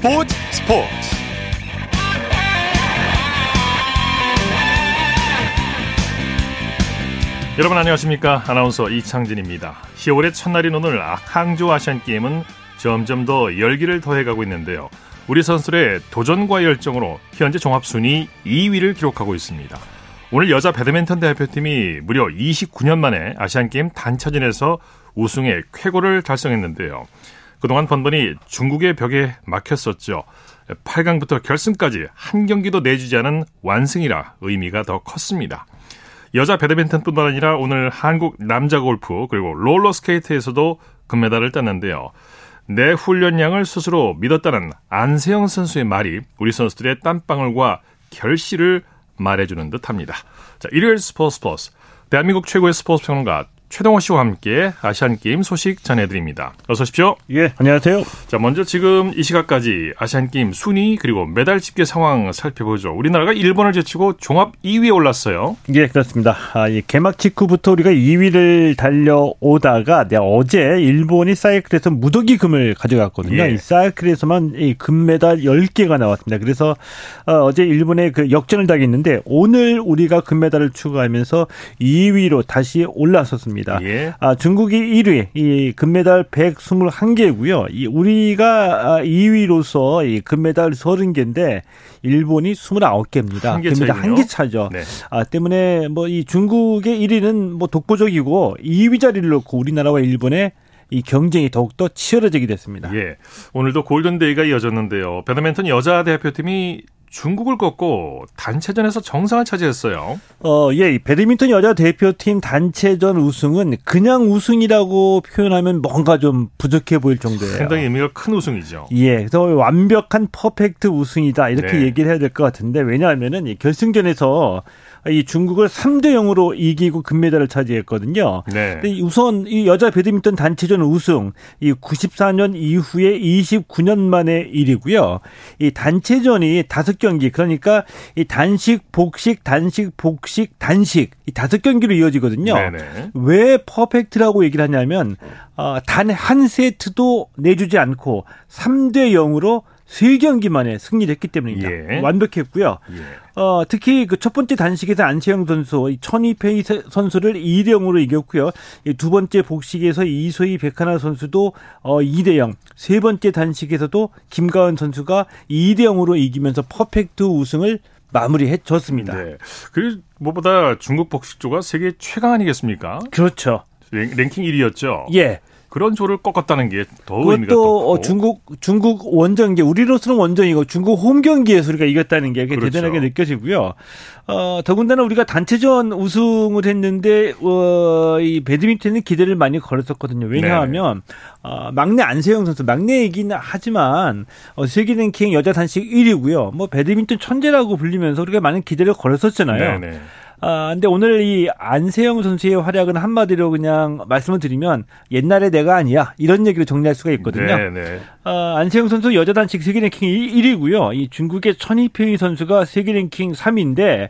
스포츠 스포츠. 여러분 안녕하십니까? 아나운서 이창진입니다. 10월의 첫날인 오늘 항저 아시안게임은 점점 더 열기를 더해가고 있는데요. 우리 선수들의 도전과 열정으로 현재 종합순위 2위를 기록하고 있습니다. 오늘 여자 배드민턴 대표팀이 무려 29년 만에 아시안게임 단체전에서 우승의 쾌거를 달성했는데요 그동안 번번이 중국의 벽에 막혔었죠. 8강부터 결승까지 한 경기도 내주지 않은 완승이라 의미가 더 컸습니다. 여자 배드민턴뿐만 아니라 오늘 한국 남자 골프 그리고 롤러 스케이트에서도 금메달을 땄는데요. 내 훈련량을 스스로 믿었다는 안세영 선수의 말이 우리 선수들의 땀방울과 결실을 말해주는 듯합니다. 자, 일요일 스포츠 스포츠 대한민국 최고의 스포츠 평론가 최동호 씨와 함께 아시안 게임 소식 전해드립니다. 어서 오십시오. 예, 안녕하세요. 자, 먼저 지금 이 시각까지 아시안 게임 순위 그리고 메달 집계 상황 살펴보죠. 우리나라가 일본을 제치고 종합 2위에 올랐어요. 예, 그렇습니다. 아, 이 개막 직후부터 우리가 2위를 달려오다가 네, 어제 일본이 사이클에서 무더기 금을 가져갔거든요. 예. 이 사이클에서만 이 금메달 10개가 나왔습니다. 그래서 어, 제 일본의 그 역전을 당했는데 오늘 우리가 금메달을 추가하면서 2위로 다시 올라섰습니다. 있습니다. 예. 아, 중국이 1위, 이 금메달 121개고요. 이 우리가 2위로서 아, 이 금메달 30개인데 일본이 29개입니다. 한개 차이요? 한개 차죠. 네. 아, 때문에 뭐 이 중국의 1위는 뭐 독보적이고 2위 자리를 놓고 우리나라와 일본의 이 경쟁이 더욱더 치열해지게 됐습니다. 예. 오늘도 골든데이가 이어졌는데요. 배드민턴 여자 대표팀이 중국을 꺾고 단체전에서 정상을 차지했어요. 어, 예, 배드민턴 여자 대표팀 단체전 우승은 그냥 우승이라고 표현하면 뭔가 좀 부족해 보일 정도예요. 상당히 의미가 큰 우승이죠. 예, 그래서 완벽한 퍼펙트 우승이다 이렇게 네. 얘기를 해야 될 것 같은데 왜냐하면은 결승전에서 이 중국을 3대 0으로 이기고 금메달을 차지했거든요. 네. 우선 이 여자 배드민턴 단체전 우승 이 94년 이후에 29년 만의 일이고요. 이 단체전이 다섯 경기 그러니까 이 단식 복식 단식 복식 단식 이 다섯 경기로 이어지거든요. 네네. 왜 퍼펙트라고 얘기를 하냐면 어, 단한 세트도 내주지 않고 3대 0으로 세 경기 만에 승리를 했기 때문입니다. 예. 완벽했고요. 예. 어, 특히 그 첫 번째 단식에서 안채영 선수, 천이페이 선수를 2대 0으로 이겼고요. 두 번째 복식에서 이소희 백하나 선수도 어, 2대 0. 세 번째 단식에서도 김가은 선수가 2대 0으로 이기면서 퍼펙트 우승을 마무리해 줬습니다. 네. 그 무엇보다 중국 복식조가 세계 최강 아니겠습니까? 그렇죠. 랭 킹 1위였죠. 예. 그런 조를 꺾었다는 게 더 의미가 또 어, 중국 중국 원정 이제 우리로서는 원정이고 중국 홈 경기에서 우리가 이겼다는 게 그렇죠. 대단하게 느껴지고요. 어, 더군다나 우리가 단체전 우승을 했는데 어, 이 배드민턴은 기대를 많이 걸었었거든요. 왜냐하면 어, 막내 안세영 선수 막내이긴 하지만 어, 세계 랭킹 여자 단식 1위고요. 뭐 배드민턴 천재라고 불리면서 우리가 많은 기대를 걸었었잖아요. 네네. 아, 근데 오늘 이 안세영 선수의 활약은 한마디로 그냥 말씀을 드리면 옛날에 내가 아니야. 이런 얘기로 정리할 수가 있거든요. 네, 네. 아, 안세영 선수 여자 단식 세계 랭킹 1 위고요. 이 중국의 천이페이 선수가 세계 랭킹 3위인데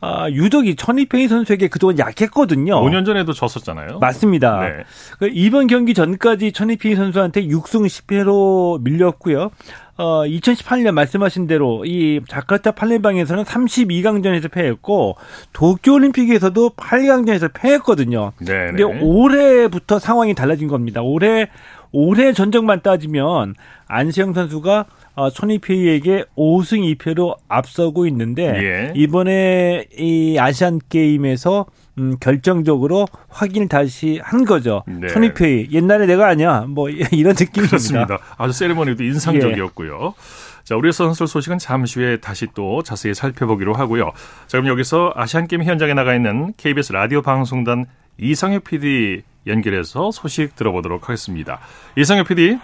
아, 유독 이 천이페이 선수에게 그동안 약했거든요. 5년 전에도 졌었잖아요. 맞습니다. 네. 그 이번 경기 전까지 천이페이 선수한테 6승 10패로 밀렸고요. 어, 2018년 말씀하신 대로 이 자카르타 팔렘방에서는 32강전에서 패했고 도쿄올림픽에서도 8강전에서 패했거든요. 네. 근데 올해부터 상황이 달라진 겁니다. 올해 올해 전적만 따지면 안세영 선수가 어, 손이페이에게 5승 2패로 앞서고 있는데 예. 이번에 이 아시안 게임에서 음, 결정적으로 확인을 다시 한 거죠. 네. 토니페이 옛날에 내가 아니야. 뭐 이런 느낌입니다. 그렇습니다. 아주 세레머니도 인상적이었고요. 예. 자, 우리 선수 소식은 잠시 후에 다시 또 자세히 살펴보기로 하고요. 자, 그럼 여기서 아시안 게임 현장에 나가 있는 KBS 라디오 방송단 이상혁 PD 연결해서 소식 들어보도록 하겠습니다. 이상혁 PD.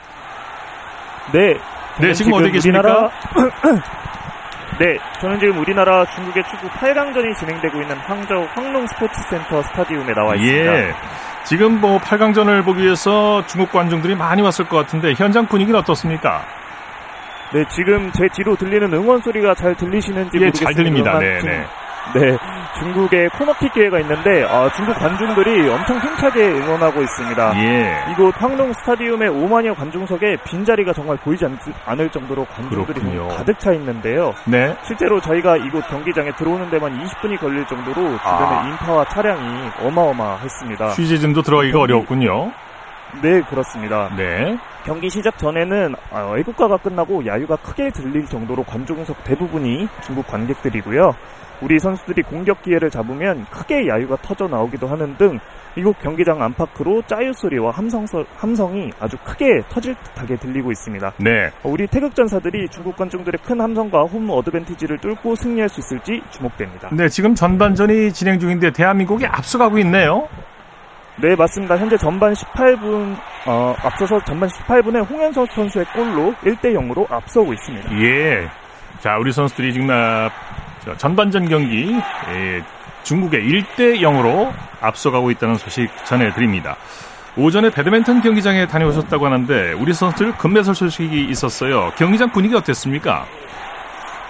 네. 네, 지금, 지금 어디 계십니까? 우리나라... 네, 저는 지금 우리나라 중국의 축구 8강전이 진행되고 있는 항저우 황농 스포츠센터 스타디움에 나와 있습니다. 예. 지금 뭐 8강전을 보기 위해서 중국 관중들이 많이 왔을 것 같은데 현장 분위기는 어떻습니까? 네, 지금 제 뒤로 들리는 응원 소리가 잘 들리시는지 예, 모르겠습니다. 잘 들립니다. 네, 네. 네, 중국의 코너킥 기회가 있는데 아, 중국 관중들이 엄청 힘차게 응원하고 있습니다. 예. 이곳 황룡 스타디움의 5만여 관중석에 빈자리가 정말 보이지 않, 을 정도로 관중들이 가득 차 있는데요. 네. 실제로 저희가 이곳 경기장에 들어오는 데만 20분이 걸릴 정도로 주변의 아. 인파와 차량이 어마어마했습니다. 취재진도 들어가기가. 어려웠군요. 네, 그렇습니다. 네. 경기 시작 전에는 아, 애국가가 끝나고 야유가 크게 들릴 정도로 관중석 대부분이 중국 관객들이고요. 우리 선수들이 공격 기회를 잡으면 크게 야유가 터져 나오기도 하는 등 이곳 경기장 안팎으로 짜유 소리와 함성, 함성이 아주 크게 터질 듯하게 들리고 있습니다. 네. 우리 태극전사들이 중국 관중들의 큰 함성과 홈 어드밴티지를 뚫고 승리할 수 있을지 주목됩니다. 네, 지금 전반전이 진행 중인데 대한민국이 앞서가고 있네요. 네, 맞습니다. 현재 전반 18분, 어, 앞서서 전반 18분에 홍현석 선수의 골로 1대 0으로 앞서고 있습니다. 예. 자, 우리 선수들이 지금 나, 전반전 경기, 예, 중국의 1대 0으로 앞서가고 있다는 소식 전해드립니다. 오전에 배드민턴 경기장에 다녀오셨다고 하는데 우리 선수들 금메달 소식이 있었어요. 경기장 분위기 어땠습니까?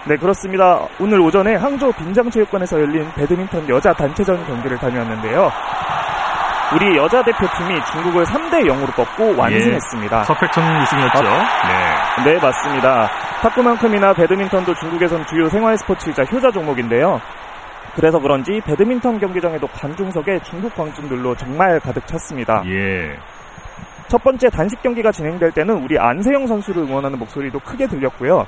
네, 그렇습니다. 오늘 오전에 항저우 빈장체육관에서 열린 배드민턴 여자 단체전 경기를 다녀왔는데요. 우리 여자 대표팀이 중국을 3대 0으로 꺾고 완승했습니다. 예, 서펙천 우승이었죠. 아, 네. 네, 맞습니다. 탁구만큼이나 배드민턴도 중국에선 주요 생활 스포츠이자 효자 종목인데요. 그래서 그런지 배드민턴 경기장에도 관중석에 중국 관중들로 정말 가득 찼습니다. 예. 첫 번째 단식 경기가 진행될 때는 우리 안세영 선수를 응원하는 목소리도 크게 들렸고요.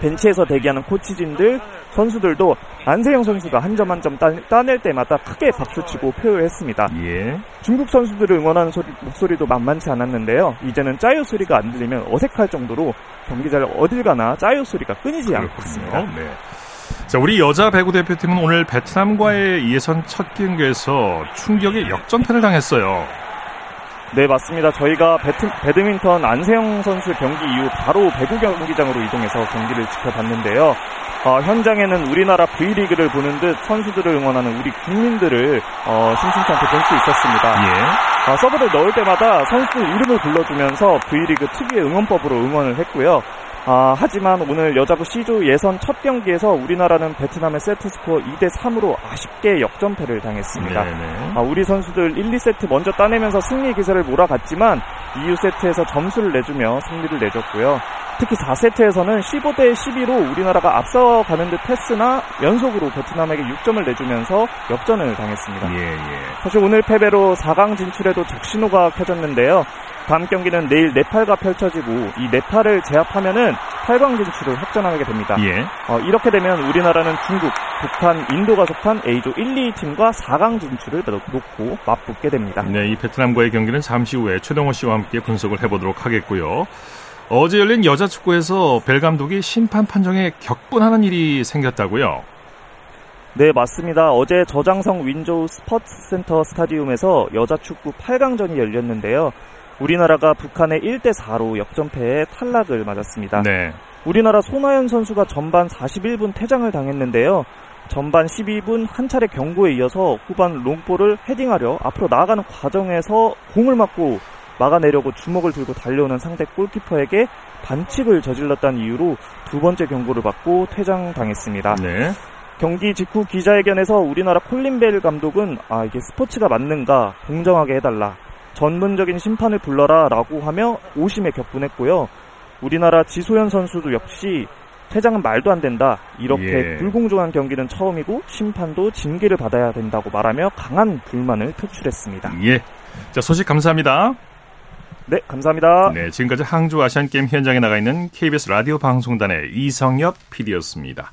벤치에서 대기하는 코치진들, 선수들도 안세영 선수가 한점 한 점 따낼 때마다 크게 박수치고 표효했습니다. 예. 중국 선수들을 응원하는 소리, 목소리도 만만치 않았는데요. 이제는 짜요 소리가 안 들리면 어색할 정도로 경기장을 어딜 가나 짜요 소리가 끊이지 않고 있습니다. 네. 자, 우리 여자 배구 대표팀은 오늘 베트남과의 예선 첫 경기에서 충격의 역전패를 당했어요. 네, 맞습니다. 저희가 배트, 배드민턴 안세영 선수 경기 이후 바로 배구 경기장으로 이동해서 경기를 지켜봤는데요. 어, 현장에는 우리나라 V리그를 보는 듯 선수들을 응원하는 우리 국민들을 어, 심심치 않게 볼 수 있었습니다. 예. 어, 서브를 넣을 때마다 선수들 이름을 불러주면서 V리그 특유의 응원법으로 응원을 했고요. 아, 하지만 오늘 여자부 C조 예선 첫 경기에서 우리나라는 베트남의 세트 스코어 2대 3으로 아쉽게 역전패를 당했습니다. 아, 우리 선수들 1, 2세트 먼저 따내면서 승리 기세를 몰아갔지만 이후 세트에서 점수를 내주며 승리를 내줬고요. 특히 4세트에서는 15대 12로 우리나라가 앞서가는 듯 했으나 연속으로 베트남에게 6점을 내주면서 역전을 당했습니다. 예, 예. 사실 오늘 패배로 4강 진출에도 적신호가 켜졌는데요. 다음 경기는 내일 네팔과 펼쳐지고 이 네팔을 제압하면은 8강 진출을 확정하게 됩니다. 예. 어, 이렇게 되면 우리나라는 중국, 북한, 인도가 속한 A조 1, 2팀과 4강 진출을 놓고 맞붙게 됩니다. 네, 이 베트남과의 경기는 잠시 후에 최동호 씨와 함께 분석을 해보도록 하겠고요. 어제 열린 여자 축구에서 벨 감독이 심판 판정에 격분하는 일이 생겼다고요? 네, 맞습니다. 어제 저장성 윈조우 스포츠 센터 스타디움에서 여자 축구 8강전이 열렸는데요. 우리나라가 북한의 1대 4로 역전패에 탈락을 맞았습니다. 네. 우리나라 손아연 선수가 전반 41분 퇴장을 당했는데요. 전반 12분 한 차례 경고에 이어서 후반 롱볼을 헤딩하려 앞으로 나아가는 과정에서 공을 맞고 막아내려고 주먹을 들고 달려오는 상대 골키퍼에게 반칙을 저질렀다는 이유로 두 번째 경고를 받고 퇴장당했습니다. 네. 경기 직후 기자회견에서 우리나라 콜린 벨 감독은 아 이게 스포츠가 맞는가 공정하게 해달라 전문적인 심판을 불러라 라고 하며 오심에 격분했고요. 우리나라 지소연 선수도 역시 퇴장은 말도 안 된다. 이렇게 예. 불공정한 경기는 처음이고 심판도 징계를 받아야 된다고 말하며 강한 불만을 표출했습니다. 예. 자, 소식 감사합니다. 네, 감사합니다. 네, 지금까지 항주 아시안 게임 현장에 나가 있는 KBS 라디오 방송단의 이성엽 PD였습니다.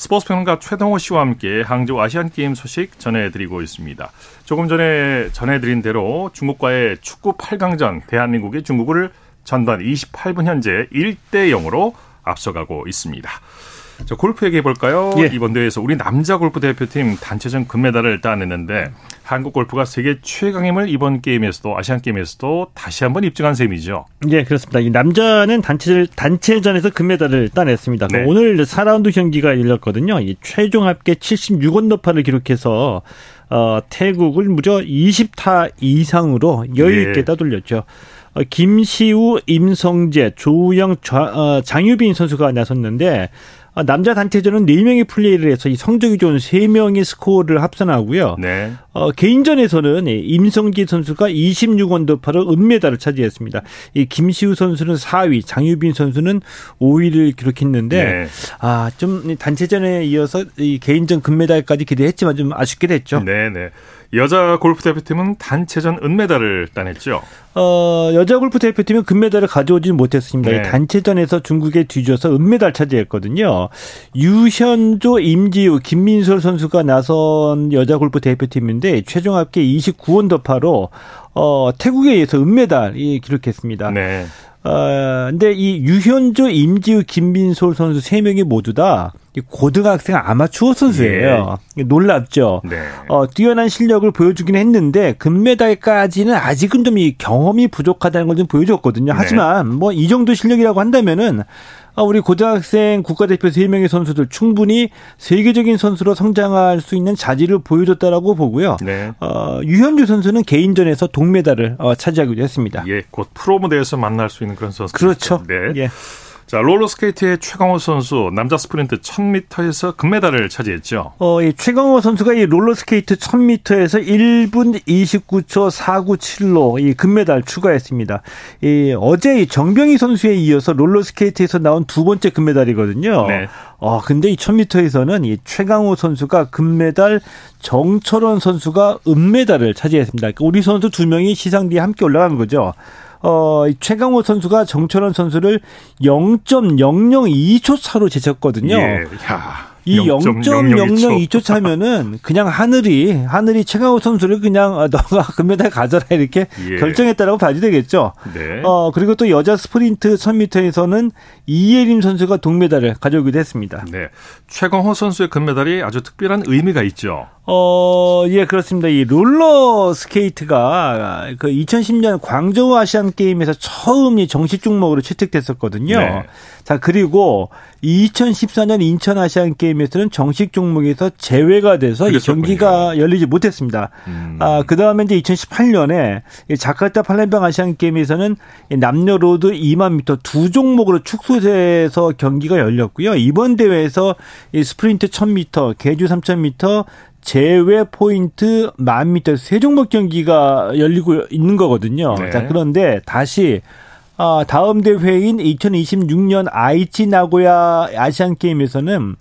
스포츠 평론가 최동호 씨와 함께 항저 아시안 게임 소식 전해드리고 있습니다. 조금 전에 전해드린 대로 중국과의 축구 8강전 대한민국이 중국을 전반 28분 현재 1대 0으로 앞서가고 있습니다. 자, 골프 얘기해 볼까요? 예. 이번 대회에서 우리 남자 골프 대표팀 단체전 금메달을 따냈는데 한국 골프가 세계 최강임을 이번 게임에서도 아시안 게임에서도 다시 한번 입증한 셈이죠. 예, 그렇습니다. 이 남자는 단체 단체전에서 금메달을 따냈습니다. 네. 오늘 4라운드 경기가 열렸거든요. 이 최종 합계 76언더파를 기록해서 어, 태국을 무려 20타 이상으로 여유 있게 예. 따돌렸죠. 어, 김시우, 임성재, 조우영, 어, 장유빈 선수가 나섰는데 아, 남자 단체전은 4명이 플레이를 해서 이 성적이 좋은 3명이 스코어를 합산하고요. 네. 어, 개인전에서는 임성기 선수가 26원더파로 은메달을 차지했습니다. 이 김시우 선수는 4위, 장유빈 선수는 5위를 기록했는데 네. 아, 좀 단체전에 이어서 이 개인전 금메달까지 기대했지만 좀 아쉽게 됐죠. 네, 네. 여자 골프 대표팀은 단체전 은메달을 따냈죠. 어, 여자 골프 대표팀은 금메달을 가져오지는 못했습니다. 네. 단체전에서 중국에 뒤져서 은메달 차지했거든요. 유현조, 임지우, 김민솔 선수가 나선 여자 골프 대표팀인데 최종 합계 29원 더파로 어, 태국에 의해서 은메달이 기록했습니다. 네. 어, 근데 이 유현조, 임지우, 김민솔 선수 세 명이 모두 다 고등학생 아마추어 선수예요. 네. 놀랍죠. 네. 어, 뛰어난 실력을 보여주긴 했는데 금메달까지는 아직은 좀 이 경험이 부족하다는 걸 좀 보여줬거든요. 네. 하지만 뭐 이 정도 실력이라고 한다면은 아, 우리 고등학생 국가대표 3명의 선수들 충분히 세계적인 선수로 성장할 수 있는 자질을 보여줬다라고 보고요. 네. 어, 유현주 선수는 개인전에서 동메달을 어, 차지하기도 했습니다. 예, 곧 프로 무대에서 만날 수 있는 그런 선수. 그렇죠. 네. 예. 자, 롤러스케이트의 최강호 선수 남자 스프린트 1000m에서 금메달을 차지했죠. 어, 이 최강호 선수가 이 롤러스케이트 1000m에서 1분 29초 497로 이 금메달 추가했습니다. 이 어제 이 정병희 선수에 이어서 롤러스케이트에서 나온 두 번째 금메달이거든요. 네. 어, 근데 이 1000m에서는 이 최강호 선수가 금메달, 정철원 선수가 은메달을 차지했습니다. 그러니까 우리 선수 두 명이 시상대에 함께 올라간 거죠. 어, 최강호 선수가 정철원 선수를 0.002초 차로 제쳤거든요. 예, 야. 이 0.002초 차면은 그냥 하늘이 하늘이 최강호 선수를 그냥 어, 너가 금메달 가져라 이렇게 예. 결정했다라고 봐도 되겠죠. 네. 어 그리고 또 여자 스프린트 1000m에서는 이예림 선수가 동메달을 가져오기도 했습니다. 네. 최강호 선수의 금메달이 아주 특별한 의미가 있죠. 어, 예, 그렇습니다. 이 롤러 스케이트가 그 2010년 광저우 아시안 게임에서 처음 이 정식 종목으로 채택됐었거든요. 네. 자, 그리고 2014년 인천 아시안 게임에서는 정식 종목에서 제외가 돼서 그랬었군요. 이 경기가 열리지 못했습니다. 음. 아, 그다음에 이제 2018년에 자카르타 팔렘방 아시안 게임에서는 남녀 road 2만 미터 두 종목으로 축소돼서 경기가 열렸고요. 이번 대회에서 이 스프린트 1000m, 계주 3000m, 제외 포인트 만 미터 세 종목 경기가 열리고 있는 거거든요. 네. 자, 그런데 다시 아, 다음 대회인 2026년 아이치 나고야 아시안 게임에서는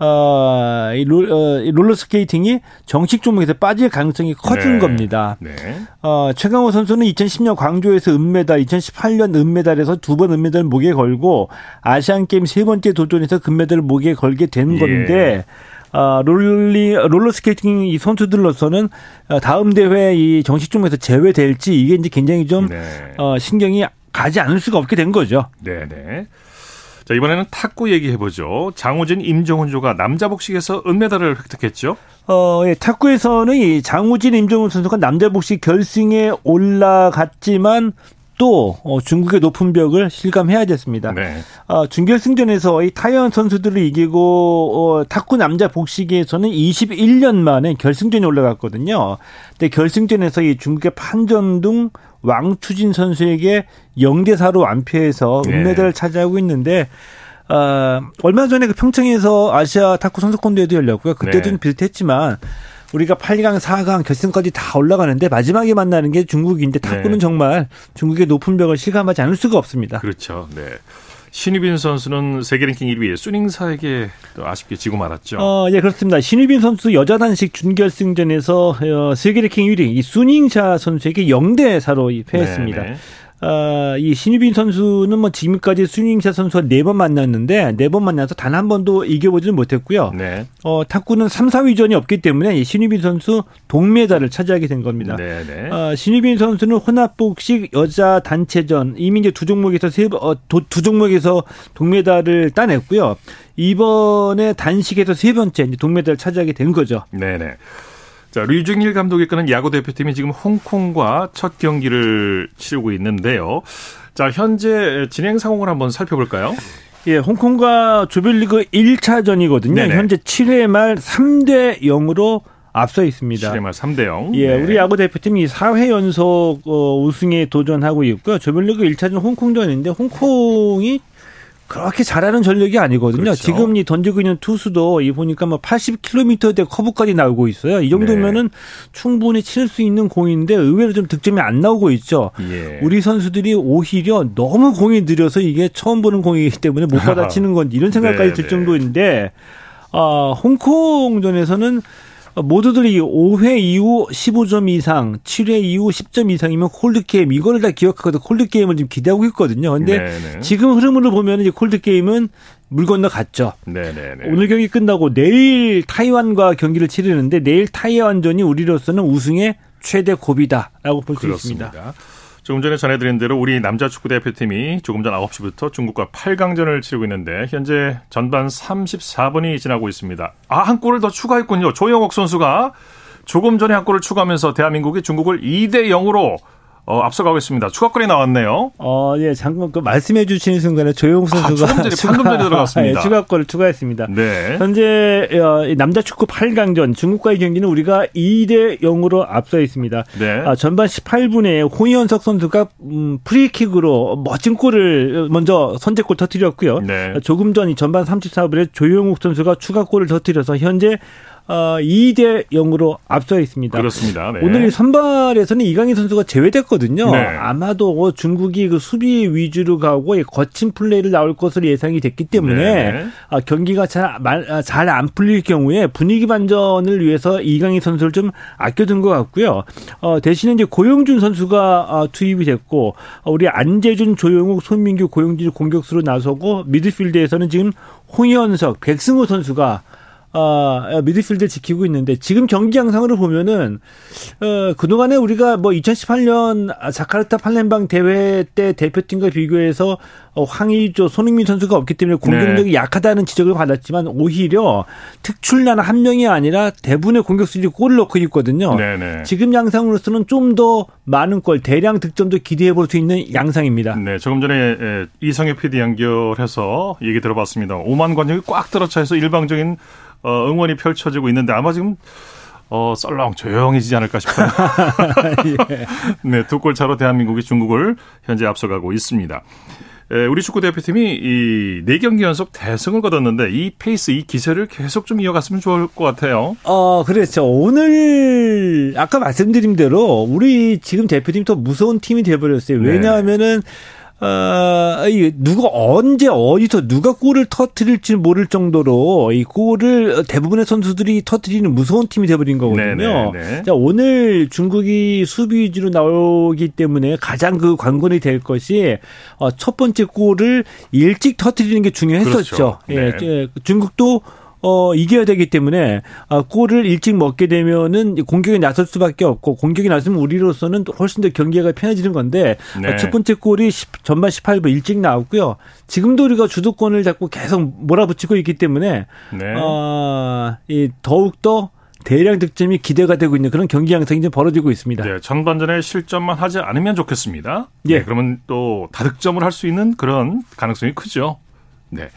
어, 이 롤, 어, 롤러스케이팅이 정식 종목에서 빠질 가능성이 커진 네. 겁니다. 네. 어, 최강호 선수는 2010년 광저우에서 은메달, 2018년 은메달에서 두 번 은메달 목에 걸고 아시안 게임 세 번째 도전에서 금메달을 목에 걸게 된 예. 건데 예. 어, 롤리 롤러 스케이팅 이 선수들로서는 다음 대회 이 정식 종목에서 제외될지 이게 이제 굉장히 좀 네. 어, 신경이 가지 않을 수가 없게 된 거죠. 네, 네. 자, 이번에는 탁구 얘기해 보죠. 장우진, 임종훈조가 남자 복식에서 은메달을 획득했죠. 어, 예, 탁구에서는 이 장우진, 임종훈 선수가 남자 복식 결승에 올라갔지만 또 어, 중국의 높은 벽을 실감해야 됐습니다. 네. 어, 준결 승전에서 이 타이완 선수들을 이기고 어, 탁구 남자 복식에서는 21년 만에 결승전에 올라갔거든요. 근데 결승전에서 이 중국의 판전둥 왕추진 선수에게 0대 4로 완패해서 네. 은메달을 네. 차지하고 있는데 어, 얼마 전에 그 평창에서 아시아 탁구 선수권 대회도 열렸고요. 그때도 네. 비슷했지만 우리가 8강, 4강 결승까지 다 올라가는데 마지막에 만나는 게 중국인데 탁구는 네. 정말 중국의 높은 벽을 실감하지 않을 수가 없습니다. 그렇죠. 네. 신유빈 선수는 세계 랭킹 1위 순잉사에게 아쉽게 지고 말았죠. 어, 예, 그렇습니다. 신유빈 선수 여자 단식 준결승전에서 어, 세계 랭킹 1위 이 순잉샤 선수에게 0대 4로 패했습니다. 네네. 어, 이 신유빈 선수는 뭐 지금까지 순잉샤 선수와 네 번 만났는데 네 번 만나서 단 한 번도 이겨보지는 못했고요. 네. 어, 탁구는 3, 4위전이 없기 때문에 이 신유빈 선수 동메달을 차지하게 된 겁니다. 네, 네. 어, 신유빈 선수는 혼합복식 여자 단체전 이미 이제 두 종목에서 세, 어, 두 종목에서 동메달을 따냈고요. 이번에 단식에서 세 번째 동메달을 차지하게 된 거죠. 네네. 네. 자, 류중일 감독이 이끄는 야구 대표팀이 지금 홍콩과 첫 경기를 치르고 있는데요. 자, 현재 진행 상황을 한번 살펴볼까요? 예, 홍콩과 조별리그 1차전이거든요. 네네. 현재 7회 말 3대 0으로 앞서 있습니다. 7회 말 3대 0. 예, 네. 우리 야구 대표팀이 4회 연속 어, 우승에 도전하고 있고요. 조별리그 1차전 홍콩전인데 홍콩이 그렇게 잘하는 전력이 아니거든요. 그렇죠. 지금 이 던지고 있는 투수도 이 보니까 뭐 80km대 커브까지 나오고 있어요. 이 정도면은 네. 충분히 칠 수 있는 공인데 의외로 좀 득점이 안 나오고 있죠. 예. 우리 선수들이 오히려 너무 공이 느려서 이게 처음 보는 공이기 때문에 못 받아치는 건 이런 생각까지 네, 들 네. 정도인데 아, 홍콩전에서는 모두들 이 5회 이후 15점 이상, 7회 이후 10점 이상이면 콜드게임, 이거를 다 기억하거든 콜드게임을 지금 기대하고 있거든요. 근데 네네. 지금 흐름으로 보면 이제 콜드게임은 물 건너 갔죠. 네네네. 오늘 경기 끝나고 내일 타이완과 경기를 치르는데 내일 타이완전이 우리로서는 우승의 최대 고비다라고 볼 수 있습니다. 조금 전에 전해드린 대로 우리 남자 축구 대표팀이 조금 전 9시부터 중국과 8강전을 치르고 있는데 현재 전반 34분이 지나고 있습니다. 아, 한 골을 더 추가했군요. 조영옥 선수가 조금 전에 한 골을 추가하면서 대한민국이 중국을 2대 0으로 어, 앞서가고 있습니다. 추가골이 나왔네요. 어, 예, 잠깐 그 말씀해 주시는 순간에 조용 선수가 아, 조금 전에 방금 전에 들어갔습니다. 예, 추가골을 추가했습니다. 네. 현재 어, 남자 축구 8강전 중국과의 경기는 우리가 2대 0으로 앞서 있습니다. 네. 아, 전반 18분에 홍현석 선수가 음, 프리킥으로 멋진 골을 먼저 선제골 터뜨렸고요. 네. 조금 전 전반 34분에 조용욱 선수가 추가골을 터뜨려서 현재 어, 2대 0으로 앞서 있습니다. 그렇습니다. 네. 오늘 선발에서는 이강인 선수가 제외됐거든요. 네. 아마도 중국이 그 수비 위주로 가고 거친 플레이를 나올 것으로 예상이 됐기 때문에 네. 아, 경기가 잘잘안 아, 풀릴 경우에 분위기 반전을 위해서 이강인 선수를 좀 아껴둔 것 같고요. 어, 대신에 이제 고영준 선수가 어, 투입이 됐고 어, 우리 안재준, 조용욱, 손민규, 고영준 공격수로 나서고 미드필드에서는 지금 홍현석, 백승호 선수가 어, 미드필드를 지키고 있는데 지금 경기 양상으로 보면은 어, 그동안에 우리가 뭐 2018년 자카르타 팔렘방 대회 때 대표팀과 비교해서 어, 황의조, 손흥민 선수가 없기 때문에 공격력이 네. 약하다는 지적을 받았지만 오히려 특출난 한 명이 아니라 대부분의 공격수들이 골을 넣고 있거든요. 네, 네. 지금 양상으로서는 좀 더 많은 골, 대량 득점도 기대해 볼 수 있는 양상입니다. 네, 조금 전에 이성엽 PD 연결해서 얘기 들어봤습니다. 5만 관중이 꽉 들어차서 일방적인 어, 응원이 펼쳐지고 있는데 아마 지금 어, 썰렁 조용해지지 않을까 싶어요. 예. 네, 두 골 차로 대한민국이 중국을 현재 앞서가고 있습니다. 에, 우리 축구 대표팀이 이 네 경기 연속 대승을 거뒀는데 이 페이스, 이 기세를 계속 좀 이어갔으면 좋을 것 같아요. 어, 그렇죠. 오늘 아까 말씀드린 대로 우리 지금 대표팀 더 무서운 팀이 돼버렸어요. 네. 왜냐하면은 네. 어, 이 누가 언제 어디서 누가 골을 터트릴지 모를 정도로 이 골을 대부분의 선수들이 터트리는 무서운 팀이 돼버린 거거든요. 네네, 네, 네. 자, 오늘 중국이 수비 위주로 나오기 때문에 가장 그 관건이 될 것이 어, 첫 번째 골을 일찍 터트리는 게 중요했었죠. 그렇죠. 예, 네. 중국도 어, 이겨야 되기 때문에 아, 골을 일찍 먹게 되면은 공격에 나설 수밖에 없고 공격이 나서면 우리로서는 훨씬 더 경기가 편해지는 건데 네. 어, 첫 번째 골이 10, 전반 18분 일찍 나왔고요. 지금도 우리가 주도권을 잡고 계속 몰아붙이고 있기 때문에 네. 어, 이 더욱 더 대량 득점이 기대가 되고 있는 그런 경기 양상이 좀 벌어지고 있습니다. 네, 전반전에 실점만 하지 않으면 좋겠습니다. 예. 네, 그러면 또 다득점을 할 수 있는 그런 가능성이 크죠. 네.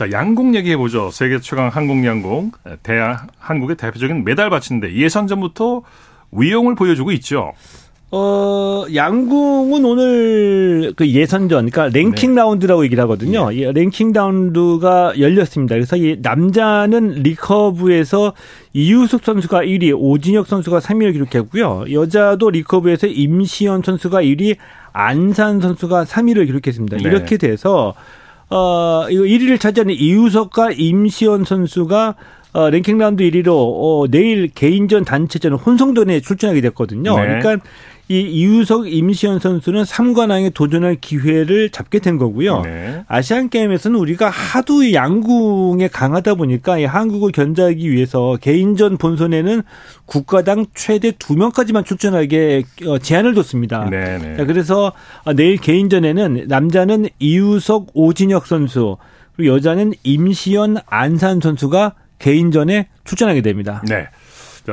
자, 양궁 얘기해 보죠. 세계 최강 한국 양궁. 대한 한국의 대표적인 메달 바치인데 예선전부터 위용을 보여주고 있죠. 어, 양궁은 오늘 그 예선전, 그러니까 랭킹 네. 라운드라고 얘기를 하거든요. 예. 랭킹 라운드가 열렸습니다. 그래서 이 남자는 리커브에서 이유숙 선수가 1위, 오진혁 선수가 3위를 기록했고요. 여자도 리커브에서 임시연 선수가 1위, 안산 선수가 3위를 기록했습니다. 네. 이렇게 돼서 어, 이거 1위를 차지하는 이우석과 임시원 선수가 어, 랭킹 라운드 1위로 어, 내일 개인전 단체전 혼성전에 출전하게 됐거든요. 네. 그러니까 이 이우석 임시현 선수는 3관왕에 도전할 기회를 잡게 된 거고요. 네. 아시안 게임에서는 우리가 하도 양궁에 강하다 보니까 이 한국을 견제하기 위해서 개인전 본선에는 국가당 최대 2명까지만 출전하게 어, 제한을 뒀습니다. 네, 네. 그래서 내일 개인전에는 남자는 이우석 오진혁 선수 그리고 여자는 임시현 안산 선수가 개인전에 출전하게 됩니다. 네.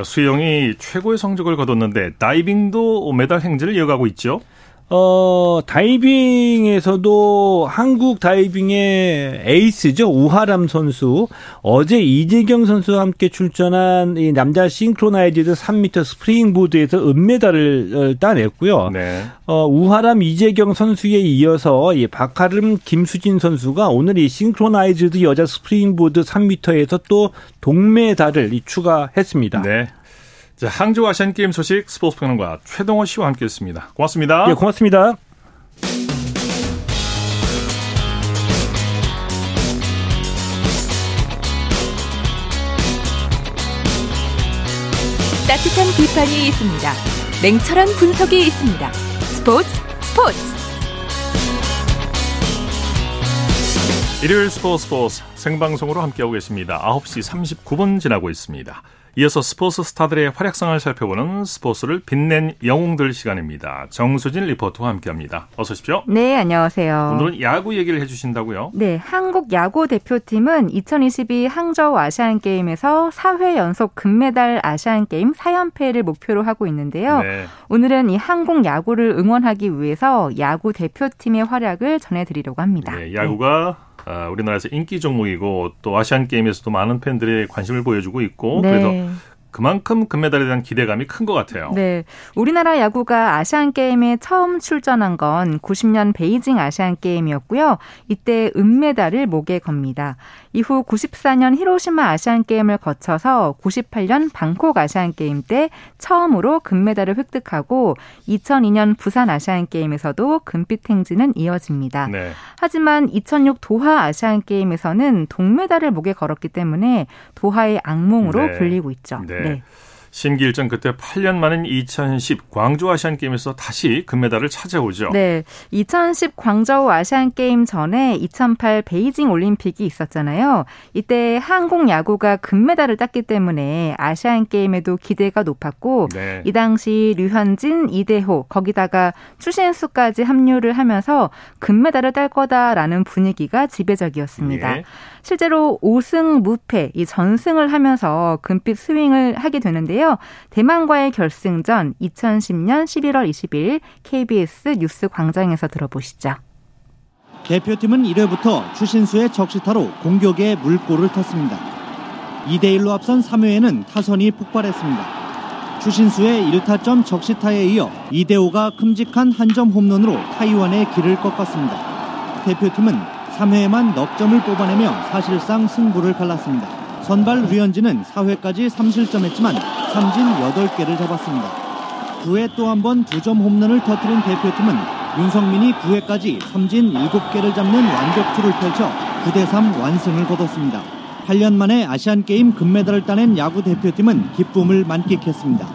수영이 최고의 성적을 거뒀는데 다이빙도 메달 행진을 이어가고 있죠. 어, 다이빙에서도 한국 다이빙의 에이스죠. 우하람 선수. 어제 이재경 선수와 함께 출전한 이 남자 싱크로나이즈드 3m 스프링보드에서 은메달을 어, 따냈고요. 네. 어, 우하람 이재경 선수에 이어서 이 박하름 김수진 선수가 오늘 이 싱크로나이즈드 여자 스프링보드 3m에서 또 동메달을 추가했습니다. 네. 자, 항저우 아시안 게임 소식 스포츠 평론가 최동호 씨와 함께했습니다. 고맙습니다. 예, 고맙습니다. 따뜻한 비판이 있습니다. 냉철한 분석이 있습니다. 스포츠 스포츠. 일요일 스포츠 스포츠 생방송으로 함께하고 계십니다. 9시 39분 지나고 있습니다. 이어서 스포츠 스타들의 활약상을 살펴보는 스포츠를 빛낸 영웅들 시간입니다. 정수진 리포터와 함께합니다. 어서 오십시오. 네, 안녕하세요. 오늘은 야구 얘기를 해주신다고요? 네, 한국 야구 대표팀은 2022 항저우 아시안 게임에서 4회 연속 금메달 아시안 게임 4연패를 목표로 하고 있는데요. 네. 오늘은 이 한국 야구를 응원하기 위해서 야구 대표팀의 활약을 전해드리려고 합니다. 네, 야구가 네. 아, 우리나라에서 인기 종목이고 또 아시안 게임에서도 많은 팬들의 관심을 보여주고 있고 네. 그래서 그만큼 금메달에 대한 기대감이 큰 것 같아요. 네. 우리나라 야구가 아시안 게임에 처음 출전한 건 90년 베이징 아시안 게임이었고요. 이때 은메달을 목에 겁니다. 이후 94년 히로시마 아시안 게임을 거쳐서 98년 방콕 아시안 게임 때 처음으로 금메달을 획득하고 2002년 부산 아시안 게임에서도 금빛 행진은 이어집니다. 네. 하지만 2006 도하 아시안 게임에서는 동메달을 목에 걸었기 때문에 도하의 악몽으로 네. 불리고 있죠. 네. 네. 신기일전 그때 8년 만인 2010 광주 아시안 게임에서 다시 금메달을 찾아오죠. 네. 2010 광저우 아시안 게임 전에 2008 베이징 올림픽이 있었잖아요. 이때 한국 야구가 금메달을 땄기 때문에 아시안 게임에도 기대가 높았고 네. 이 당시 류현진, 이대호 거기다가 추신수까지 합류를 하면서 금메달을 딸 거다라는 분위기가 지배적이었습니다. 예. 실제로 5승 무패, 이 전승을 하면서 금빛 스윙을 하게 되는데요. 대만과의 결승전 2010년 11월 20일 KBS 뉴스 광장에서 들어보시죠. 대표팀은 1회부터 추신수의 적시타로 공격에 물꼬를 탔습니다. 2대1로 앞선 3회에는 타선이 폭발했습니다. 추신수의 1타점 적시타에 이어 이대호가 큼직한 한 점 홈런으로 타이완의 길을 꺾었습니다. 대표팀은 3회에만 넉 점을 뽑아내며 사실상 승부를 갈랐습니다. 선발 류현진은 4회까지 3실점했지만 삼진 8개를 잡았습니다. 9회 또 한 번 2점 홈런을 터뜨린 대표팀은 윤성민이 9회까지 삼진 7개를 잡는 완벽투를 펼쳐 9대3 완승을 거뒀습니다. 8년 만에 아시안게임 금메달을 따낸 야구 대표팀은 기쁨을 만끽했습니다.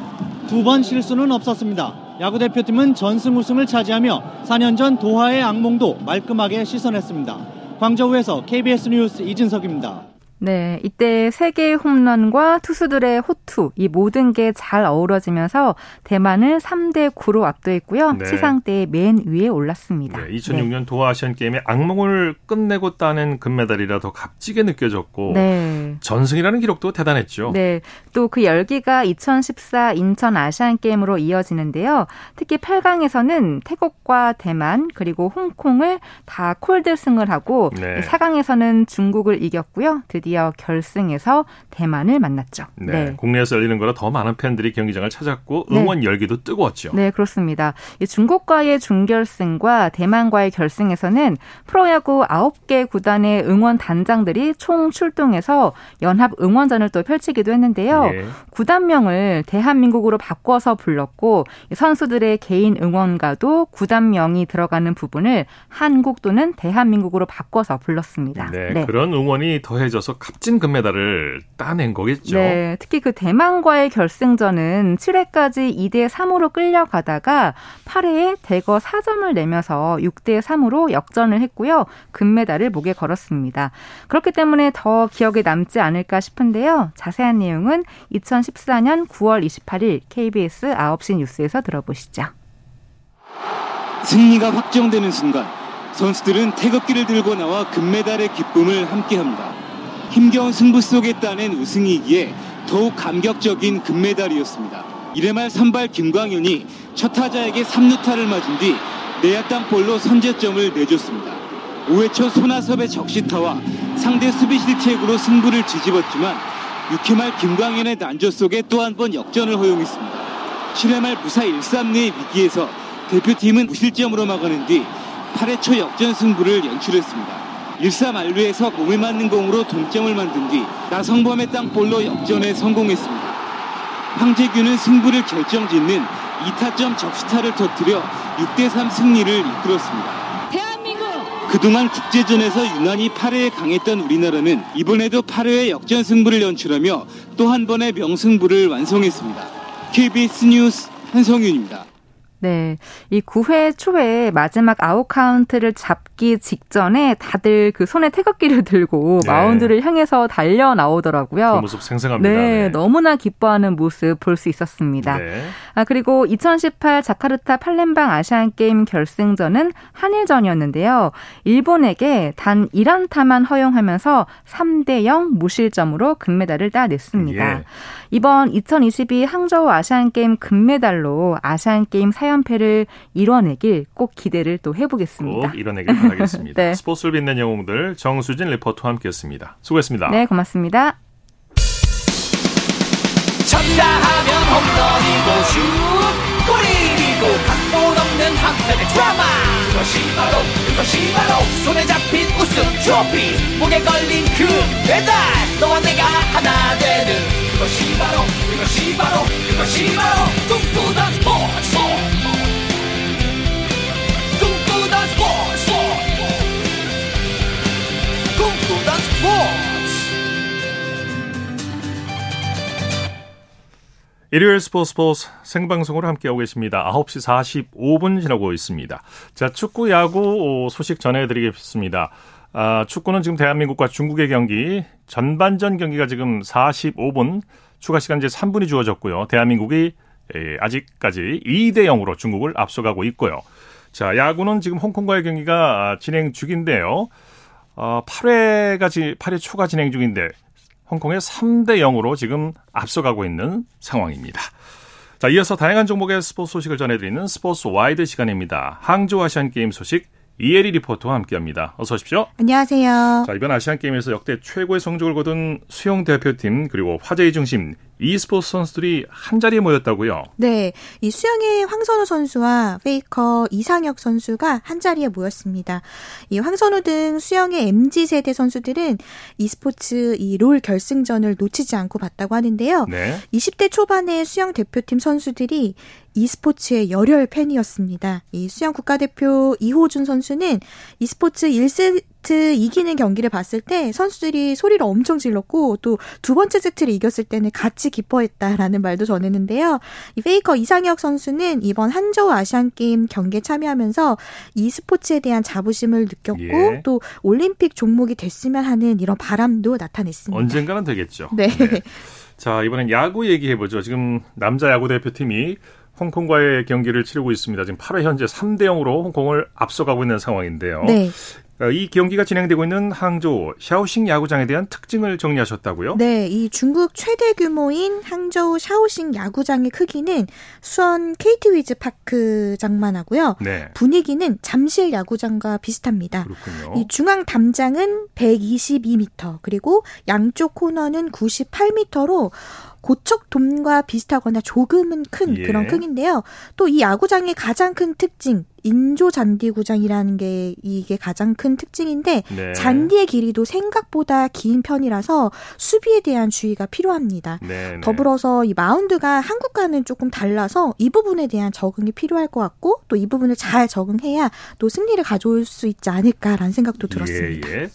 두 번 실수는 없었습니다. 야구 대표팀은 전승 우승을 차지하며 4년 전 도하의 악몽도 말끔하게 씻어냈습니다. 광저우에서 KBS 뉴스 이진석입니다. 네, 이때 세 개의 홈런과 투수들의 호투 이 모든 게 잘 어우러지면서 대만을 3대 9로 압도했고요. 네. 시상대의 맨 위에 올랐습니다. 네, 2006년 네. 도하 아시안 게임의 악몽을 끝내고 따낸 금메달이라 더 값지게 느껴졌고 네. 전승이라는 기록도 대단했죠. 네, 또 그 열기가 2014 인천 아시안 게임으로 이어지는데요. 특히 8강에서는 태국과 대만 그리고 홍콩을 다 콜드승을 하고 네. 4강에서는 중국을 이겼고요. 드디어 드디어 결승에서 대만을 만났죠. 네, 네. 국내에서 열리는 거라 더 많은 팬들이 경기장을 찾았고 네. 응원 네. 열기도 뜨거웠죠. 네, 그렇습니다. 중국과의 준결승과 대만과의 결승에서는 프로야구 9개 구단의 응원 단장들이 총 출동해서 연합 응원전을 또 펼치기도 했는데요. 네. 구단명을 대한민국으로 바꿔서 불렀고 선수들의 개인 응원가도 구단명이 들어가는 부분을 한국 또는 대한민국으로 바꿔서 불렀습니다. 네, 네. 그런 응원이 더해져서 값진 금메달을 따낸 거겠죠. 네, 특히 그 대만과의 결승전은 7회까지 2대 3으로 끌려가다가 8회에 대거 4점을 내면서 6대 3으로 역전을 했고요. 금메달을 목에 걸었습니다. 그렇기 때문에 더 기억에 남지 않을까 싶은데요. 자세한 내용은 2014년 9월 28일 KBS 9시 뉴스에서 들어보시죠. 승리가 확정되는 순간 선수들은 태극기를 들고 나와 금메달의 기쁨을 함께합니다. 힘겨운 승부 속에 따낸 우승이기에 더욱 감격적인 금메달이었습니다. 1회 말 선발 김광현이 첫 타자에게 3루타를 맞은 뒤 내야 땅볼로 선제점을 내줬습니다. 5회 초 손아섭의 적시타와 상대 수비 실책으로 승부를 뒤집었지만 6회 말 김광현의 난조 속에 또 한 번 역전을 허용했습니다. 7회 말 무사 1-3루의 위기에서 대표팀은 무실점으로 막아낸 뒤 8회 초 역전 승부를 연출했습니다. 1-3 알루에서 몸에 맞는 공으로 동점을 만든 뒤 나성범의 땅볼로 역전에 성공했습니다. 황재균은 승부를 결정짓는 2타점 적시타를 터뜨려 6대3 승리를 이끌었습니다. 그동안 국제전에서 유난히 8회에 강했던 우리나라는 이번에도 8회에 역전 승부를 연출하며 또 한 번의 명승부를 완성했습니다. KBS 뉴스 한성윤입니다. 네. 이 9회 초에 마지막 아웃 카운트를 잡기 직전에 다들 그 손에 태극기를 들고 네. 마운드를 향해서 달려 나오더라고요. 그 모습 생생합니다. 네, 네. 너무나 기뻐하는 모습 볼 수 있었습니다. 네. 아, 그리고 2018 자카르타 팔렘방 아시안 게임 결승전은 한일전이었는데요. 일본에게 단 1안타만 허용하면서 3대 0 무실점으로 금메달을 따냈습니다. 예. 이번 2022 항저우 아시안 게임 금메달로 아시안 게임 사연 4연패를 이뤄내길 꼭 기대를 또 해보겠습니다. 꼭 이뤄내길 바라겠습니다. 네. 스포츠를 빛낸 영웅들 정수진 리포터와 함께했습니다. 수고했습니다. 네, 고맙습니다. 쳤다 하면 홈런이고 슛 골이고 각본 없는 한편의 드라마 그것이 바로 그것이 바로 손에 잡힌 우승 트로피 목에 걸린 그 배달 너와 내가 하나 되는 그것이 바로 그것이 바로 그것이 바로 꿈꾸던 스포츠 일요일 스포츠 스포츠 생방송으로 함께하고 계십니다. 9시 45분 지나고 있습니다. 자, 축구, 야구 소식 전해드리겠습니다. 아, 축구는 지금 대한민국과 중국의 경기, 전반전 경기가 지금 45분, 추가 시간 이제 3분이 주어졌고요. 대한민국이 예, 아직까지 2대 0으로 중국을 앞서가고 있고요. 자, 야구는 지금 홍콩과의 경기가 진행 중인데요. 어, 8회가 8회 초가 진행 중인데 홍콩에 3대 0으로 지금 앞서가고 있는 상황입니다. 자, 이어서 다양한 종목의 스포츠 소식을 전해드리는 스포츠 와이드 시간입니다. 항저우 아시안 게임 소식 이혜리 리포터와 함께합니다. 어서 오십시오. 안녕하세요. 자, 이번 아시안 게임에서 역대 최고의 성적을 거둔 수영 대표팀 그리고 화제의 중심 e스포츠 선수들이 한 자리에 모였다고요? 네. 이 수영의 황선우 선수와 페이커 이상혁 선수가 한 자리에 모였습니다. 이 황선우 등 수영의 MZ세대 선수들은 e스포츠 이 롤 결승전을 놓치지 않고 봤다고 하는데요. 네. 20대 초반의 수영 대표팀 선수들이 e스포츠의 열혈 팬이었습니다. 이 수영 국가대표 이호준 선수는 e스포츠 1세트 이기는 경기를 봤을 때 선수들이 소리를 엄청 질렀고 또 두 번째 세트를 이겼을 때는 같이 기뻐했다라는 말도 전했는데요. 이 페이커 이상혁 선수는 이번 항저우 아시안 게임 경기에 참여하면서 e스포츠에 대한 자부심을 느꼈고 예. 또 올림픽 종목이 됐으면 하는 이런 바람도 나타냈습니다. 언젠가는 되겠죠. 네. 네. 자, 이번엔 야구 얘기해 보죠. 지금 남자 야구 대표팀이 홍콩과의 경기를 치르고 있습니다. 지금 8회 현재 3대 0으로 홍콩을 앞서가고 있는 상황인데요. 네. 어, 이 경기가 진행되고 있는 항저우 샤오싱 야구장에 대한 특징을 정리하셨다고요? 네, 이 중국 최대 규모인 항저우 샤오싱 야구장의 크기는 수원 KT 위즈 파크장만 하고요. 네. 분위기는 잠실 야구장과 비슷합니다. 그렇군요. 이 중앙 담장은 122m 그리고 양쪽 코너는 98m로 고척돔과 비슷하거나 조금은 큰 예. 그런 크기인데요. 또 이 야구장의 가장 큰 특징, 인조 잔디 구장이라는 게 이게 가장 큰 특징인데 네. 잔디의 길이도 생각보다 긴 편이라서 수비에 대한 주의가 필요합니다. 네, 네. 더불어서 이 마운드가 한국과는 조금 달라서 이 부분에 대한 적응이 필요할 것 같고 또 이 부분을 잘 적응해야 또 승리를 가져올 수 있지 않을까라는 생각도 들었습니다. 예, 예.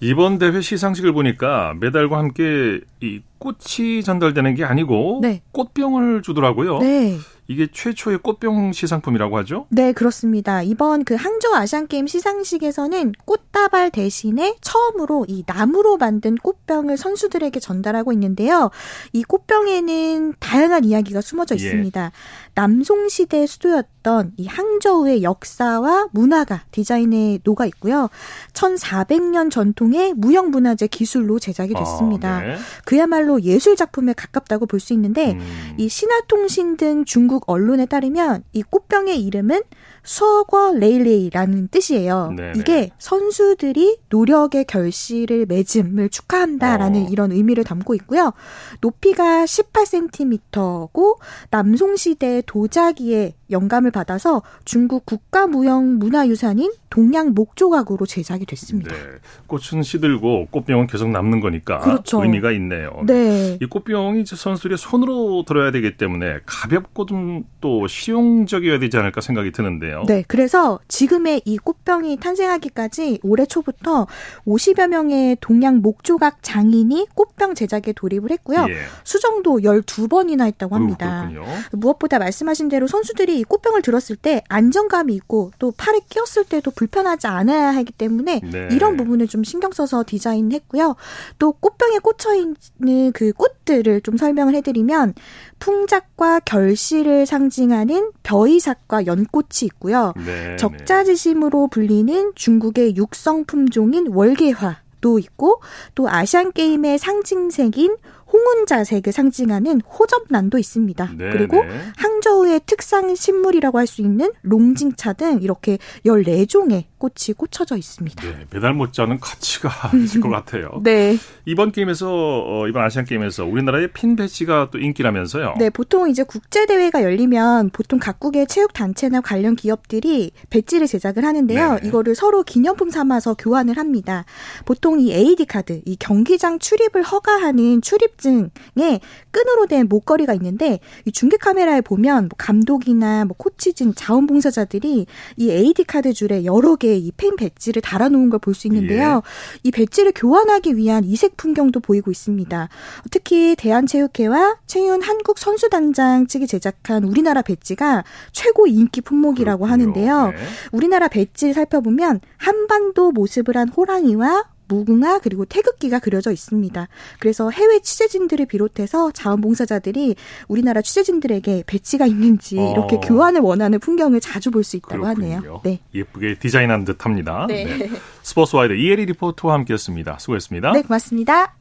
이번 대회 시상식을 보니까 메달과 함께 이 꽃이 전달되는 게 아니고 네. 꽃병을 주더라고요. 네. 이게 최초의 꽃병 시상품이라고 하죠? 네, 그렇습니다. 이번 그 항저우 아시안 게임 시상식에서는 꽃다발 대신에 처음으로 이 나무로 만든 꽃병을 선수들에게 전달하고 있는데요. 이 꽃병에는 다양한 이야기가 숨어져 예. 있습니다. 예. 남송 시대 수도였던 이 항저우의 역사와 문화가 디자인에 녹아 있고요. 1,400년 전통의 무형 문화재 기술로 제작이 아, 됐습니다. 아, 네. 그야말로 예술 작품에 가깝다고 볼 수 있는데 음. 이 신화통신 등 중국 언론에 따르면 이 꽃병의 이름은 수어궈 레이레이라는 뜻이에요. 네네. 이게 선수들이 노력의 결실을 맺음을 축하한다라는 어. 이런 의미를 담고 있고요. 높이가 18cm고 남송시대 도자기의 영감을 받아서 중국 국가무형 문화유산인 동양 목조각으로 제작이 됐습니다. 네. 꽃은 시들고 꽃병은 계속 남는 거니까 그렇죠. 의미가 있네요. 네. 이 꽃병이 선수들이 손으로 들어야 되기 때문에 가볍고 좀 또 실용적이어야 되지 않을까 생각이 드는데요. 네. 그래서 지금의 이 꽃병이 탄생하기까지 올해 초부터 50여 명의 동양 목조각 장인이 꽃병 제작에 돌입을 했고요. 예. 수정도 12번이나 했다고 합니다. 오, 무엇보다 말씀하신 대로 선수들이 이 꽃병을 들었을 때 안정감이 있고 또 팔에 끼었을 때도 불편하지 않아야 하기 때문에 네. 이런 부분을 좀 신경 써서 디자인했고요. 또 꽃병에 꽂혀 있는 그 꽃들을 좀 설명을 해드리면 풍작과 결실을 상징하는 벼이삭과 연꽃이 있고요. 네, 적자지심으로 불리는 중국의 육성 품종인 월계화 도 있고 또 아시안 게임의 상징색인 홍운자색을 상징하는 호접란도 있습니다. 네 그리고 네. 항저우의 특상 식물이라고 할 수 있는 롱징차 등 이렇게 14종의 꽃이 꽂혀져 있습니다. 네, 배달 못자는 가치가 있을 것 같아요. 네. 이번 게임에서 어, 이번 아시안 게임에서 우리나라의 핀 배지가 또 인기라면서요. 네, 보통 이제 국제 대회가 열리면 보통 각국의 체육 단체나 관련 기업들이 배지를 제작을 하는데요. 네. 이거를 서로 기념품 삼아서 교환을 합니다. 보통 이 AD 카드, 이 경기장 출입을 허가하는 출입 자격증에 끈으로 된 목걸이가 있는데 이 중계 카메라에 보면 뭐 감독이나 뭐 코치진 자원봉사자들이 이 AD 카드 줄에 여러 개 의이펜 배지를 달아놓은 걸 볼 수 있는데요. 예. 이 배지를 교환하기 위한 이색 풍경도 보이고 있습니다. 특히 대한체육회와 최윤 한국 선수단장 측이 제작한 우리나라 배지가 최고 인기 품목이라고 그렇군요. 하는데요. 네. 우리나라 배지를 살펴보면 한반도 모습을 한 호랑이와 무궁화 그리고 태극기가 그려져 있습니다. 그래서 해외 취재진들을 비롯해서 자원봉사자들이 우리나라 취재진들에게 배지가 있는지 어. 이렇게 교환을 원하는 풍경을 자주 볼 수 있다고 그렇군요. 하네요. 네. 예쁘게 디자인한 듯합니다. 네. 네. 스포츠와이드 이혜리 리포터와 함께했습니다. 수고했습니다. 네, 고맙습니다.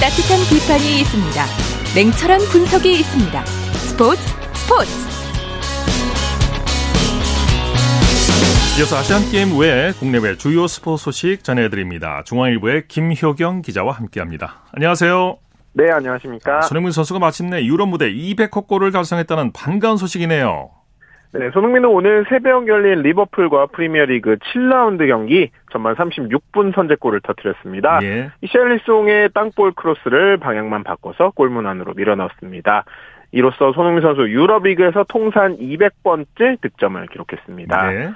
따뜻한 비판이 있습니다. 냉철한 분석이 있습니다. 스포츠 스포츠 이어서 아시안게임 외에 국내외 주요 스포츠 소식 전해드립니다. 중앙일보의 김효경 기자와 함께합니다. 안녕하세요. 네, 안녕하십니까. 손흥민 선수가 마침내 유럽 무대 200호 골을 달성했다는 반가운 소식이네요. 네, 손흥민은 오늘 새벽 열린 리버풀과 프리미어리그 7라운드 경기 전반 36분 선제골을 터뜨렸습니다. 예. 이샬리송의 땅볼 크로스를 방향만 바꿔서 골문 안으로 밀어넣었습니다. 이로써 손흥민 선수 유럽리그에서 통산 200번째 득점을 기록했습니다. 네.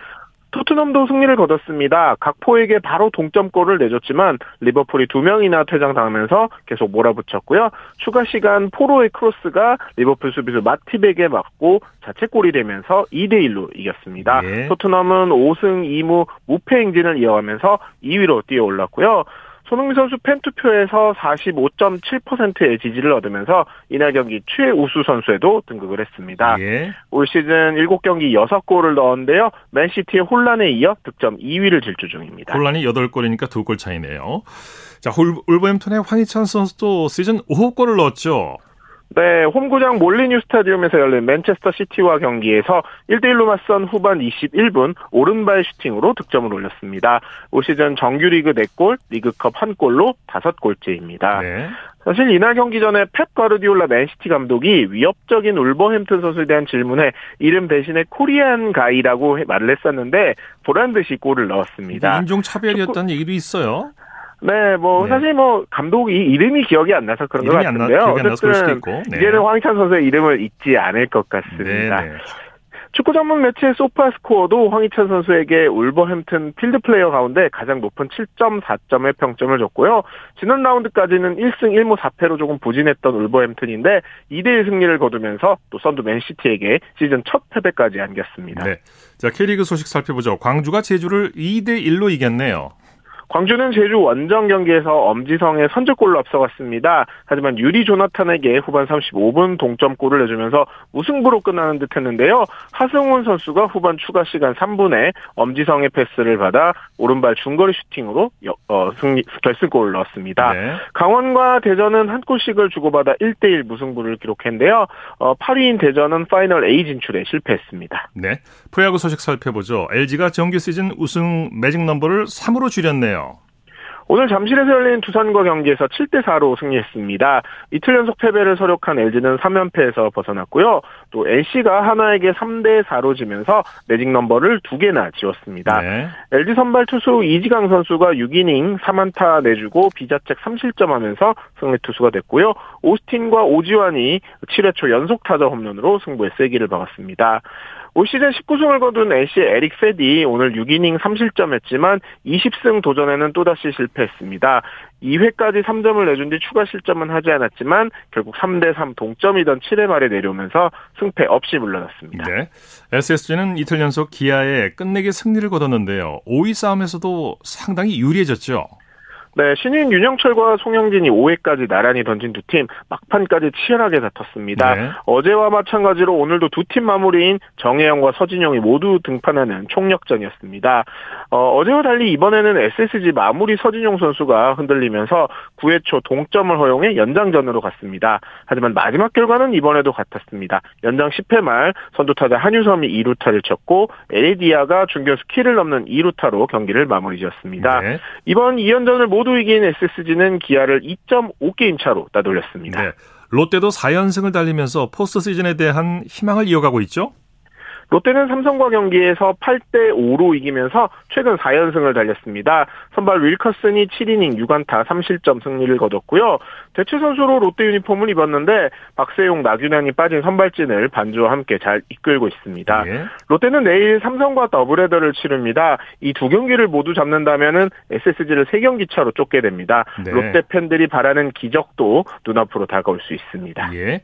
토트넘도 승리를 거뒀습니다. 각포에게 바로 동점골을 내줬지만 리버풀이 두 명이나 퇴장당하면서 계속 몰아붙였고요. 추가 시간 포로의 크로스가 리버풀 수비수 마티프에 맞고 자책골이 되면서 2대 1로 이겼습니다. 예. 토트넘은 5승 2무 무패 행진을 이어가면서 2위로 뛰어올랐고요. 손흥민 선수 팬투표에서 45.7%의 지지를 얻으면서 이날 경기 최우수 선수에도 등극을 했습니다. 예. 올 시즌 7경기 6골을 넣었는데요. 맨시티의 홀란에 이어 득점 2위를 질주 중입니다. 홀란이 8골이니까 2골 차이네요. 자, 울버햄튼의 황희찬 선수도 시즌 5골을 넣었죠. 네, 홈구장 몰리뉴 스타디움에서 열린 맨체스터 시티와 경기에서 1대1로 맞선 후반 21분 오른발 슈팅으로 득점을 올렸습니다. 올 시즌 정규리그 4골, 리그컵 1골로 5골째입니다. 네. 사실 이날 경기 전에 펩 가르디올라 맨시티 감독이 위협적인 울버햄튼 선수에 대한 질문에 이름 대신에 Korean guy라고 말을 했었는데 보란 듯이 골을 넣었습니다. 인종 차별이었다는 축구... 얘기도 있어요. 네, 뭐 네. 사실 뭐 감독이 이름이 기억이 안 나서 그런 것 같은데요. 나, 어쨌든 네. 이제는 황희찬 선수의 이름을 잊지 않을 것 같습니다. 네, 네. 축구 전문 매체 소파 스코어도 황희찬 선수에게 울버햄튼 필드 플레이어 가운데 가장 높은 7.4점의 평점을 줬고요. 지난 라운드까지는 1승 1무 4패로 조금 부진했던 울버햄튼인데 2대1 승리를 거두면서 또 선두 맨시티에게 시즌 첫 패배까지 안겼습니다. 네. 자, K리그 소식 살펴보죠. 광주가 제주를 2대 1로 이겼네요. 광주는 제주 원정 경기에서 엄지성의 선제골로 앞서갔습니다. 하지만 유리 조나탄에게 후반 35분 동점골을 내주면서 무승부로 끝나는 듯했는데요. 하승훈 선수가 후반 추가 시간 3분에 엄지성의 패스를 받아 오른발 중거리 슈팅으로 어, 승리, 결승골을 넣었습니다. 네. 강원과 대전은 한 골씩을 주고받아 1대1 무승부를 기록했는데요. 어, 8위인 대전은 파이널 A 진출에 실패했습니다. 네. 프로야구 소식 살펴보죠. LG가 정규 시즌 우승 매직 넘버를 3으로 줄였네요. 오늘 잠실에서 열린 두산과 경기에서 7대 4로 승리했습니다. 이틀 연속 패배를 설욕한 LG는 3연패에서 벗어났고요. 또 NC가 한화에게 3대 4로 지면서 매직 넘버를 2개나 지웠습니다. 네. LG 선발 투수 이지강 선수가 6이닝 3안타 내주고 비자책 3실점하면서 승리 투수가 됐고요. 오스틴과 오지환이 7회 초 연속 타자 홈런으로 승부에 세기를 박았습니다. 올 시즌 19승을 거둔 NC 에릭 세디 오늘 6이닝 3실점했지만 20승 도전에는 또다시 실패했습니다. 2회까지 3점을 내준 뒤 추가 실점은 하지 않았지만 결국 3대3 동점이던 7회 말에 내려오면서 승패 없이 물러났습니다. 네. SSG는 이틀 연속 기아에 끝내기 승리를 거뒀는데요. 5위 싸움에서도 상당히 유리해졌죠. 네, 신인 윤영철과 송영진이 5회까지 나란히 던진 두 팀 막판까지 치열하게 다퉜습니다. 네. 어제와 마찬가지로 오늘도 두 팀 마무리인 정혜영과 서진영이 모두 등판하는 총력전이었습니다. 어, 제와 달리 이번에는 SSG 마무리 서진용 선수가 흔들리면서 9회 초 동점을 허용해 연장전으로 갔습니다. 하지만 마지막 결과는 이번에도 같았습니다. 연장 10회 말 선두타자 한유섬이 2루타를 쳤고 에레디아가 중견수 키를 넘는 2루타로 경기를 마무리 지었습니다. 네. 이번 2연전을 모두 이긴 SSG는 기아를 2.5게임 차로 따돌렸습니다. 네. 롯데도 4연승을 달리면서 포스트 시즌에 대한 희망을 이어가고 있죠? 롯데는 삼성과 경기에서 8대 5로 이기면서 최근 4연승을 달렸습니다. 선발 윌커슨이 7이닝 6안타 3실점 승리를 거뒀고요. 대체 선수로 롯데 유니폼을 입었는데 박세웅, 나균안이 빠진 선발진을 반즈와 함께 잘 이끌고 있습니다. 예. 롯데는 내일 삼성과 더블헤더를 치릅니다. 이 두 경기를 모두 잡는다면은 SSG를 3경기 차로 쫓게 됩니다. 네. 롯데 팬들이 바라는 기적도 눈앞으로 다가올 수 있습니다. 예.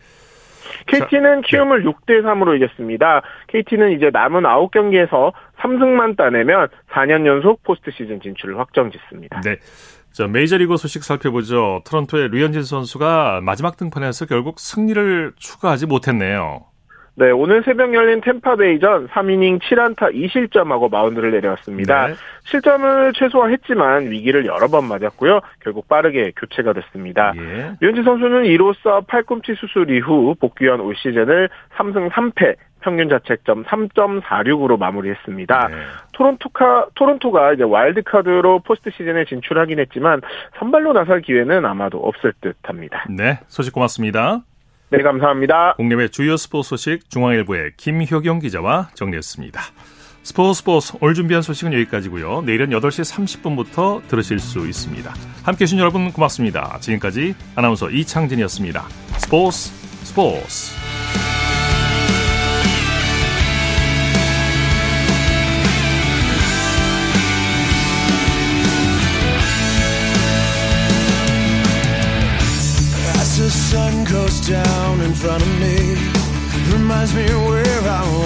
KT는 키움을 네. 6대 3으로 이겼습니다. KT는 이제 남은 9경기에서 3승만 따내면 4년 연속 포스트 시즌 진출을 확정짓습니다. 네. 자, 메이저리그 소식 살펴보죠. 토론토의 류현진 선수가 마지막 등판에서 결국 승리를 추가하지 못했네요. 네, 오늘 새벽 열린 템파베이전 3이닝 7안타 2실점하고 마운드를 내려왔습니다. 네. 실점을 최소화했지만 위기를 여러 번 맞았고요. 결국 빠르게 교체가 됐습니다. 예. 류현진 선수는 이로써 팔꿈치 수술 이후 복귀한 올 시즌을 3승 3패 평균 자책점 3.46으로 마무리했습니다. 네. 토론토가 토론토가 이제 와일드 카드로 포스트 시즌에 진출하긴 했지만 선발로 나설 기회는 아마도 없을 듯합니다. 네, 소식 고맙습니다. 네, 감사합니다. 국내외 주요 스포츠 소식 중앙일보의 김효경 기자와 정리했습니다. 스포츠 스포츠 오늘 준비한 소식은 여기까지고요. 내일은 8시 30분부터 들으실 수 있습니다. 함께해 주신 여러분 고맙습니다. 지금까지 아나운서 이창진이었습니다. 스포츠 스포츠 down in front of me. Reminds me where I was.